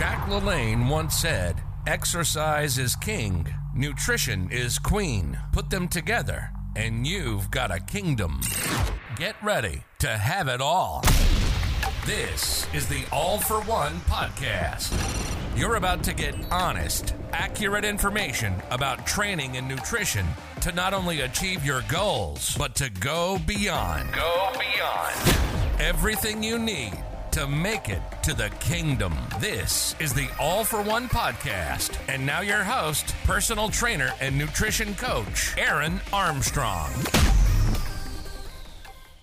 Jack LaLanne once said, Exercise is king, nutrition is queen. Put them together, and you've got a kingdom. Get ready to have it all. This is the All for One podcast. You're about to get honest, accurate information about training and nutrition to not only achieve your goals, but to go beyond. Go beyond. Everything you need to make it to the kingdom. This is the All for One podcast. And now, your host, personal trainer, and nutrition coach, Aaron Armstrong.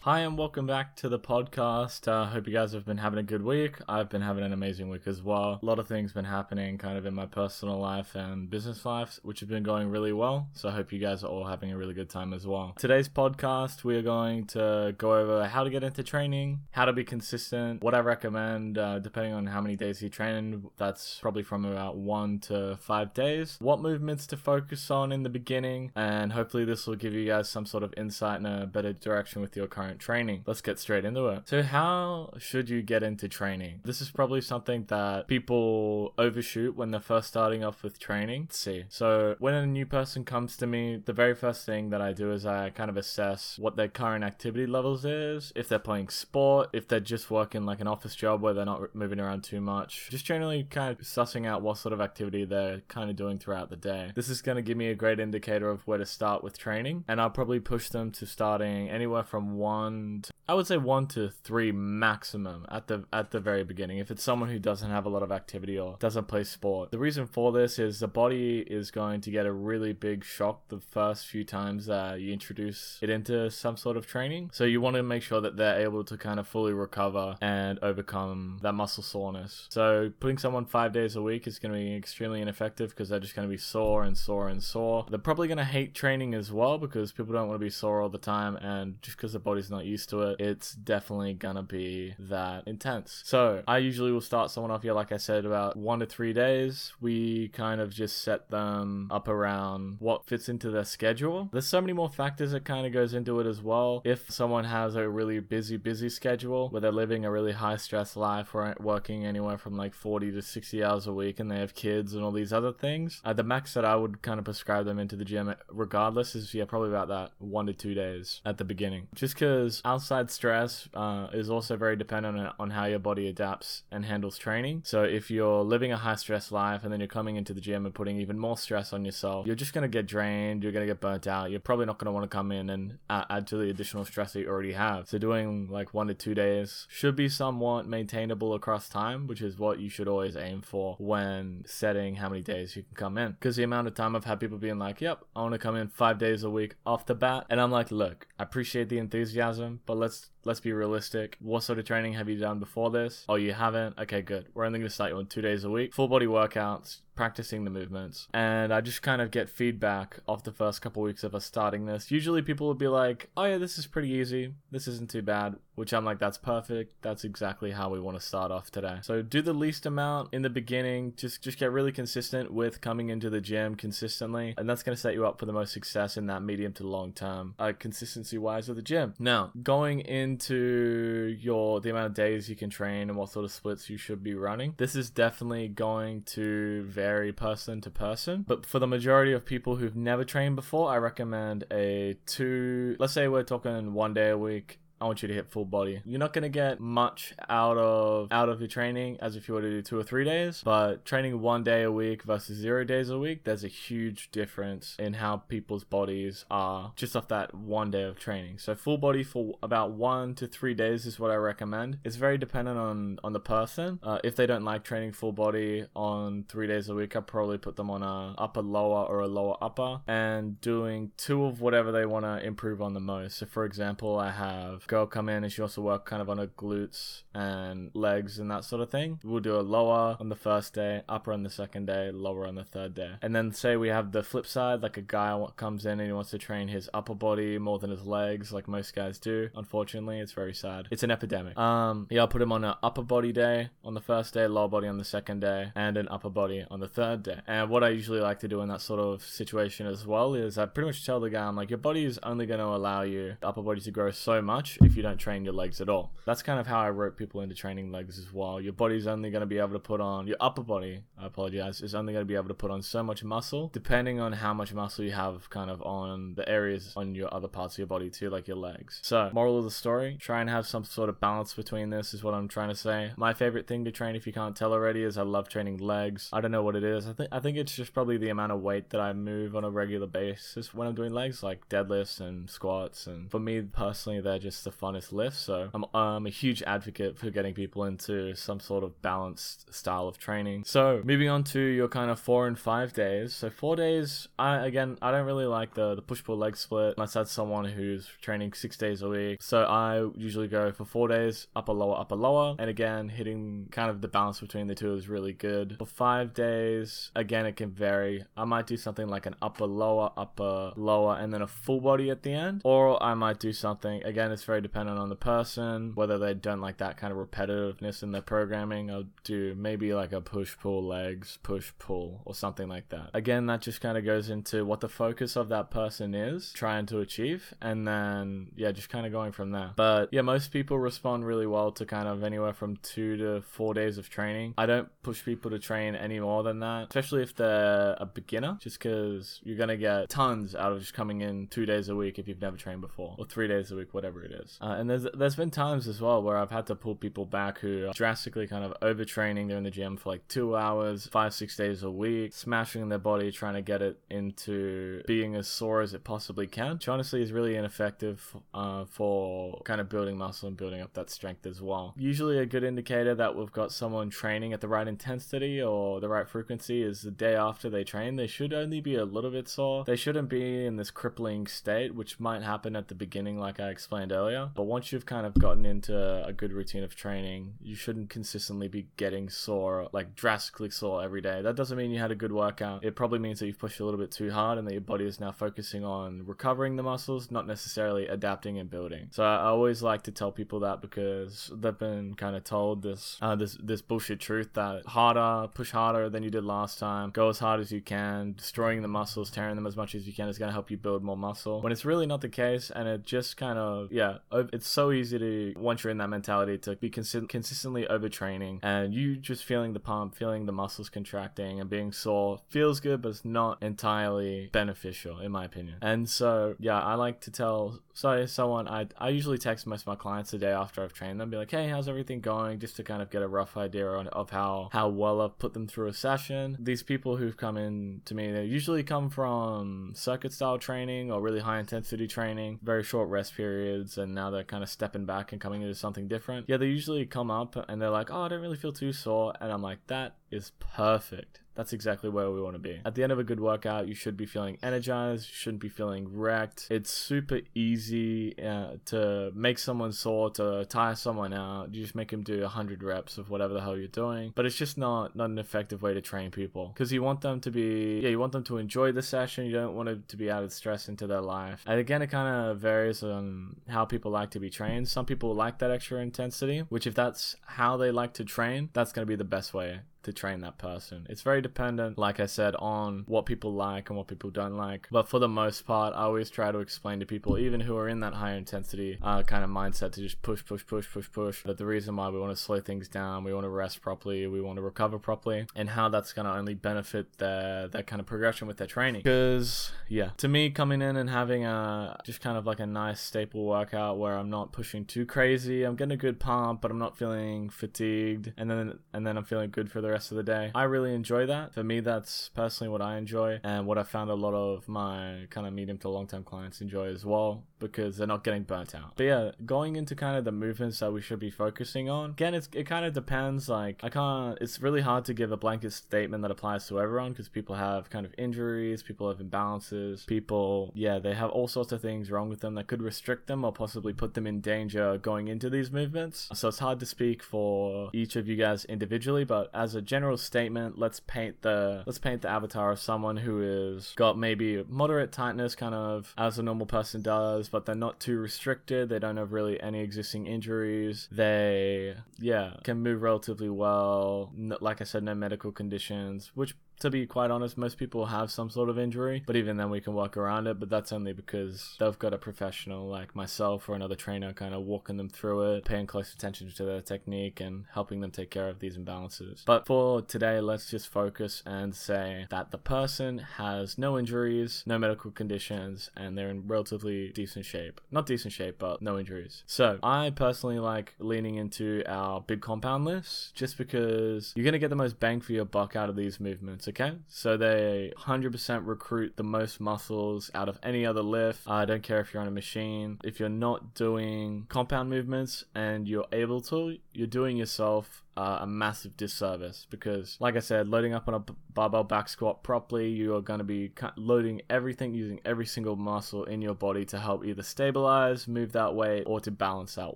Hi, and welcome back to the podcast. I uh, hope you guys have been having a good week. I've been having an amazing week as well. A lot of things have been happening kind of in my personal life and business life, which have been going really well. So I hope you guys are all having a really good time as well. Today's podcast, we are going to go over how to get into training, how to be consistent, what I recommend, uh, depending on how many days you train. That's probably from about one to five days. What movements to focus on in the beginning, and hopefully this will give you guys some sort of insight and a better direction with your current training. Let's get straight into it. So, how should you get into training? This is probably something that people overshoot when they're first starting off with training. Let's see. So, when a new person comes to me, the very first thing that I do is I kind of assess what their current activity levels is, if they're playing sport, if they're just working like an office job where they're not moving around too much. Just generally kind of sussing out what sort of activity they're kind of doing throughout the day. This is going to give me a great indicator of where to start with training, and I'll probably push them to starting anywhere from one one I would say one to three maximum at the at the very beginning. If it's someone who doesn't have a lot of activity or doesn't play sport, the reason for this is the body is going to get a really big shock the first few times that you introduce it into some sort of training. So you want to make sure that they're able to kind of fully recover and overcome that muscle soreness. So putting someone five days a week is going to be extremely ineffective because they're just going to be sore and sore and sore. They're probably going to hate training as well because people don't want to be sore all the time, and just because the body's not used to it it's definitely gonna be that intense. So I usually will start someone off here, like I said, about one to three days. We kind of just set them up around what fits into their schedule. There's so many more factors that kind of goes into it as well. If someone has a really busy, busy schedule where they're living a really high stress life, right, working anywhere from like 40 to 60 hours a week, and they have kids and all these other things, uh, the max that I would kind of prescribe them into the gym, regardless, is yeah, probably about that one to two days at the beginning. Just because outside stress uh, is also very dependent on, on how your body adapts and handles training. So if you're living a high stress life and then you're coming into the gym and putting even more stress on yourself, you're just going to get drained. You're going to get burnt out. You're probably not going to want to come in and add to the additional stress that you already have. So doing like one to two days should be somewhat maintainable across time, which is what you should always aim for when setting how many days you can come in. Because the amount of time I've had people being like, yep, I want to come in five days a week off the bat. And I'm like, look, I appreciate the enthusiasm, but let's let's be realistic. What sort of training have you done before this? Oh, you haven't? Okay, good. We're only going to start you on two days a week. Full body workouts, practicing the movements. And I just kind of get feedback off the first couple weeks of us starting this. Usually people would be like, oh yeah, this is pretty easy. This isn't too bad. Which I'm like, that's perfect. That's exactly how we want to start off today. So do the least amount in the beginning. Just just get really consistent with coming into the gym consistently. And that's going to set you up for the most success in that medium to long term uh, consistency wise of the gym. Now, going into your the amount of days you can train and what sort of splits you should be running. This is definitely going to vary vary person to person. But for the majority of people who've never trained before, I recommend a two, let's say we're talking one day a week I want you to hit full body. You're not gonna get much out of out of your training as if you were to do two or three days, but training one day a week versus zero days a week, there's a huge difference in how people's bodies are just off that one day of training. So full body for about one to three days is what I recommend. It's very dependent on on the person. Uh, if they don't like training full body on three days a week, I probably put them on a upper lower or a lower upper and doing two of whatever they want to improve on the most. So for example, I have girl come in and she also work kind of on her glutes and legs and that sort of thing. We'll do a lower on the first day, upper on the second day, lower on the third day. And then say we have the flip side, like a guy comes in and he wants to train his upper body more than his legs, like most guys do. Unfortunately, it's very sad. It's an epidemic. Um, yeah, I'll put him on an upper body day on the first day, lower body on the second day, and an upper body on the third day. And what I usually like to do in that sort of situation as well is I pretty much tell the guy, I'm like, your body is only going to allow you upper body to grow so much if you don't train your legs at all. That's kind of how I rope people into training legs as well. Your body's only going to be able to put on, your upper body, I apologize, is only going to be able to put on so much muscle, depending on how much muscle you have kind of on the areas on your other parts of your body too, like your legs. So, moral of the story, try and have some sort of balance between this, is what I'm trying to say. My favorite thing to train, if you can't tell already, is I love training legs. I don't know what it is. I think I think it's just probably the amount of weight that I move on a regular basis when I'm doing legs, like deadlifts and squats. And for me personally, they're just the funnest lift. So I'm, I'm a huge advocate for getting people into some sort of balanced style of training. So moving on to your kind of four and five days. So four days, I again I don't really like the the push pull leg split unless that's someone who's training six days a week. So I usually go for four days, upper lower upper lower, and again hitting kind of the balance between the two is really good. For five days, again it can vary. I might do something like an upper lower upper lower and then a full body at the end, or I might do something again it's very dependent on the person whether they don't like that kind of repetitiveness in their programming. I'll do maybe like a push pull legs push pull or something like that. Again that just kind of goes into what the focus of that person is trying to achieve and then yeah just kind of going from there. But yeah most people respond really well to kind of anywhere from two to four days of training. I don't push people to train any more than that, especially if they're a beginner, just because you're to get tons out of just coming in two days a week if you've never trained before, or three days a week, whatever it is. Uh, and there's there's been times as well where I've had to pull people back who are drastically kind of overtraining. They're in the gym for like two hours, five, six days a week, smashing their body, trying to get it into being as sore as it possibly can, which honestly is really ineffective uh, for kind of building muscle and building up that strength as well. Usually, a good indicator that we've got someone training at the right intensity or the right frequency is the day after they train. They should only be a little bit sore. They shouldn't be in this crippling state, which might happen at the beginning, like I explained earlier. But once you've kind of gotten into a good routine of training, you shouldn't consistently be getting sore, like drastically sore every day. That doesn't mean you had a good workout. It probably means that you've pushed a little bit too hard and that your body is now focusing on recovering the muscles, not necessarily adapting and building. So I always like to tell people that because they've been kind of told this uh, this this bullshit truth that harder, push harder than you did last time, go as hard as you can, destroying the muscles, tearing them as much as you can is going to help you build more muscle. When it's really not the case, and it just kind of yeah, it's so easy to once you're in that mentality to be consi- consistently overtraining and you just feeling the pump, feeling the muscles contracting and being sore feels good, but it's not entirely beneficial in my opinion. And so yeah, I like to tell so someone I I usually text most of my clients the day after I've trained them, be like, hey, how's everything going? Just to kind of get a rough idea on, of how how well I've put them through a session. These people who've come in to me, they usually come from circuit style training or really high intensity training, very short rest periods, and now they're kind of stepping back and coming into something different. Yeah, they usually come up and they're like, oh, I don't really feel too sore, and I'm like, that is perfect. That's exactly where we want to be. At the end of a good workout, you should be feeling energized, you shouldn't be feeling wrecked. It's super easy uh, to make someone sore, to tire someone out. You just make them do 100 reps of whatever the hell you're doing. But it's just not, not an effective way to train people because you want them to be, yeah, you want them to enjoy the session. You don't want it to be added stress into their life. And again, it kind of varies on how people like to be trained. Some people like that extra intensity, which if that's how they like to train, that's going to be the best way to train that person. It's very dependent, like I said, on what people like and what people don't like. But for the most part, I always try to explain to people, even who are in that high intensity uh, kind of mindset, to just push, push, push, push, push. That the reason why we want to slow things down, we want to rest properly, we want to recover properly, and how that's going to only benefit their that kind of progression with their training. Because yeah, to me, coming in and having a just kind of like a nice staple workout where I'm not pushing too crazy, I'm getting a good pump, but I'm not feeling fatigued, and then and then I'm feeling good for the rest of the day. I really enjoy that. For me, that's personally what I enjoy and what I found a lot of my kind of medium to long term clients enjoy as well because they're not getting burnt out. But yeah, going into kind of the movements that we should be focusing on, again, it's, it kind of depends. Like, I can't, it's really hard to give a blanket statement that applies to everyone because people have kind of injuries, people have imbalances, people, yeah, they have all sorts of things wrong with them that could restrict them or possibly put them in danger going into these movements. So it's hard to speak for each of you guys individually, but as a general statement, let's paint the let's paint the avatar of someone who is got maybe moderate tightness, kind of as a normal person does, but they're not too restricted. They don't have really any existing injuries. They, yeah, can move relatively well. Like I said, no medical conditions, which to be quite honest, most people have some sort of injury, but even then we can work around it. But that's only because they've got a professional like myself or another trainer kind of walking them through it, paying close attention to their technique and helping them take care of these imbalances. But for today, let's just focus and say that the person has no injuries, no medical conditions, and they're in relatively decent shape. Not decent shape, but no injuries. So I personally like leaning into our big compound lifts just because you're going to get the most bang for your buck out of these movements okay? So they 100% recruit the most muscles out of any other lift. I don't care if you're on a machine. If you're not doing compound movements and you're able to, you're doing yourself uh, a massive disservice because, like I said, loading up on a barbell back squat properly, you are going to be loading everything using every single muscle in your body to help either stabilize, move that weight, or to balance that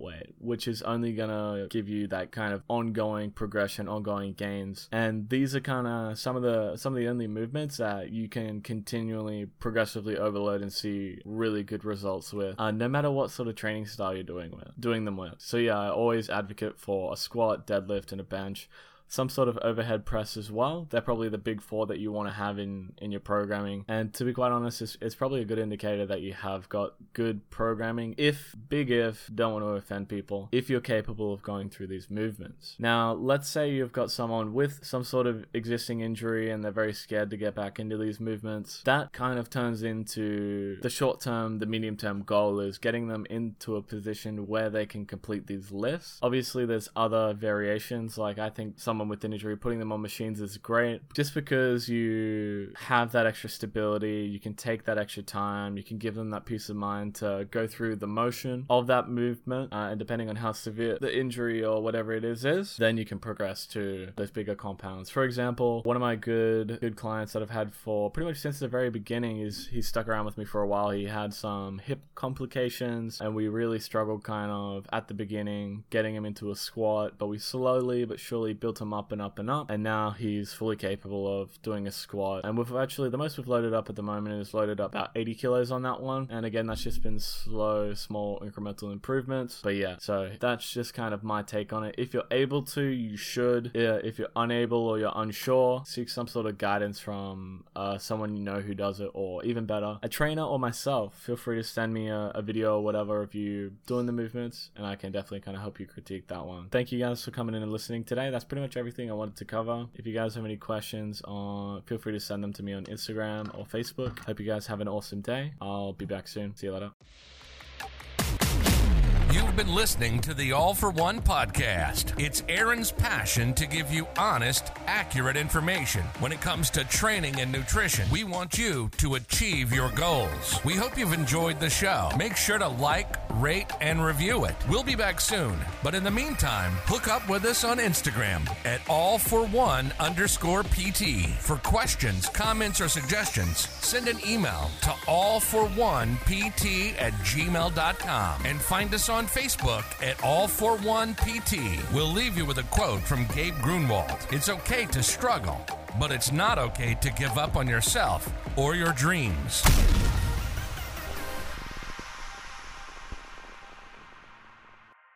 weight, which is only going to give you that kind of ongoing progression, ongoing gains. And these are kind of some of the some of the only movements that you can continually progressively overload and see really good results with, uh, no matter what sort of training style you're doing with, doing them with. So yeah, I always advocate for a squat, deadlift and a bench some sort of overhead press as well. They're probably the big four that you want to have in in your programming. And to be quite honest, it's, it's probably a good indicator that you have got good programming. If big if don't want to offend people, if you're capable of going through these movements. Now, let's say you've got someone with some sort of existing injury and they're very scared to get back into these movements. That kind of turns into the short term, the medium term goal is getting them into a position where they can complete these lifts. Obviously, there's other variations. Like I think someone someone with an injury, putting them on machines is great just because you have that extra stability. You can take that extra time. You can give them that peace of mind to go through the motion of that movement. Uh, and depending on how severe the injury or whatever it is, is, then you can progress to those bigger compounds. For example, one of my good, good clients that I've had for pretty much since the very beginning is he stuck around with me for a while. He had some hip complications and we really struggled kind of at the beginning getting him into a squat, but we slowly but surely built him up and up and up, and now he's fully capable of doing a squat. And we've actually the most we've loaded up at the moment is loaded up about 80 kilos on that one. And again, that's just been slow, small incremental improvements. But yeah, so that's just kind of my take on it. If you're able to, you should. Yeah, if you're unable or you're unsure, seek some sort of guidance from uh, someone you know who does it, or even better, a trainer or myself. Feel free to send me a, a video or whatever of you doing the movements, and I can definitely kind of help you critique that one. Thank you guys for coming in and listening today. That's pretty much everything I wanted to cover. If you guys have any questions, uh, feel free to send them to me on Instagram or Facebook. Hope you guys have an awesome day. I'll be back soon. See you later. You've been listening to the All for One podcast. It's Aaron's passion to give you honest, accurate information. When it comes to training and nutrition, we want you to achieve your goals. We hope you've enjoyed the show. Make sure to like, rate, and review it. We'll be back soon. But in the meantime, hook up with us on Instagram at all for one underscore PT. For questions, comments, or suggestions, send an email to all for one PT at gmail.com and find us on on Facebook at All for One PT. We'll leave you with a quote from Gabe Grunewald. It's okay to struggle, but it's not okay to give up on yourself or your dreams.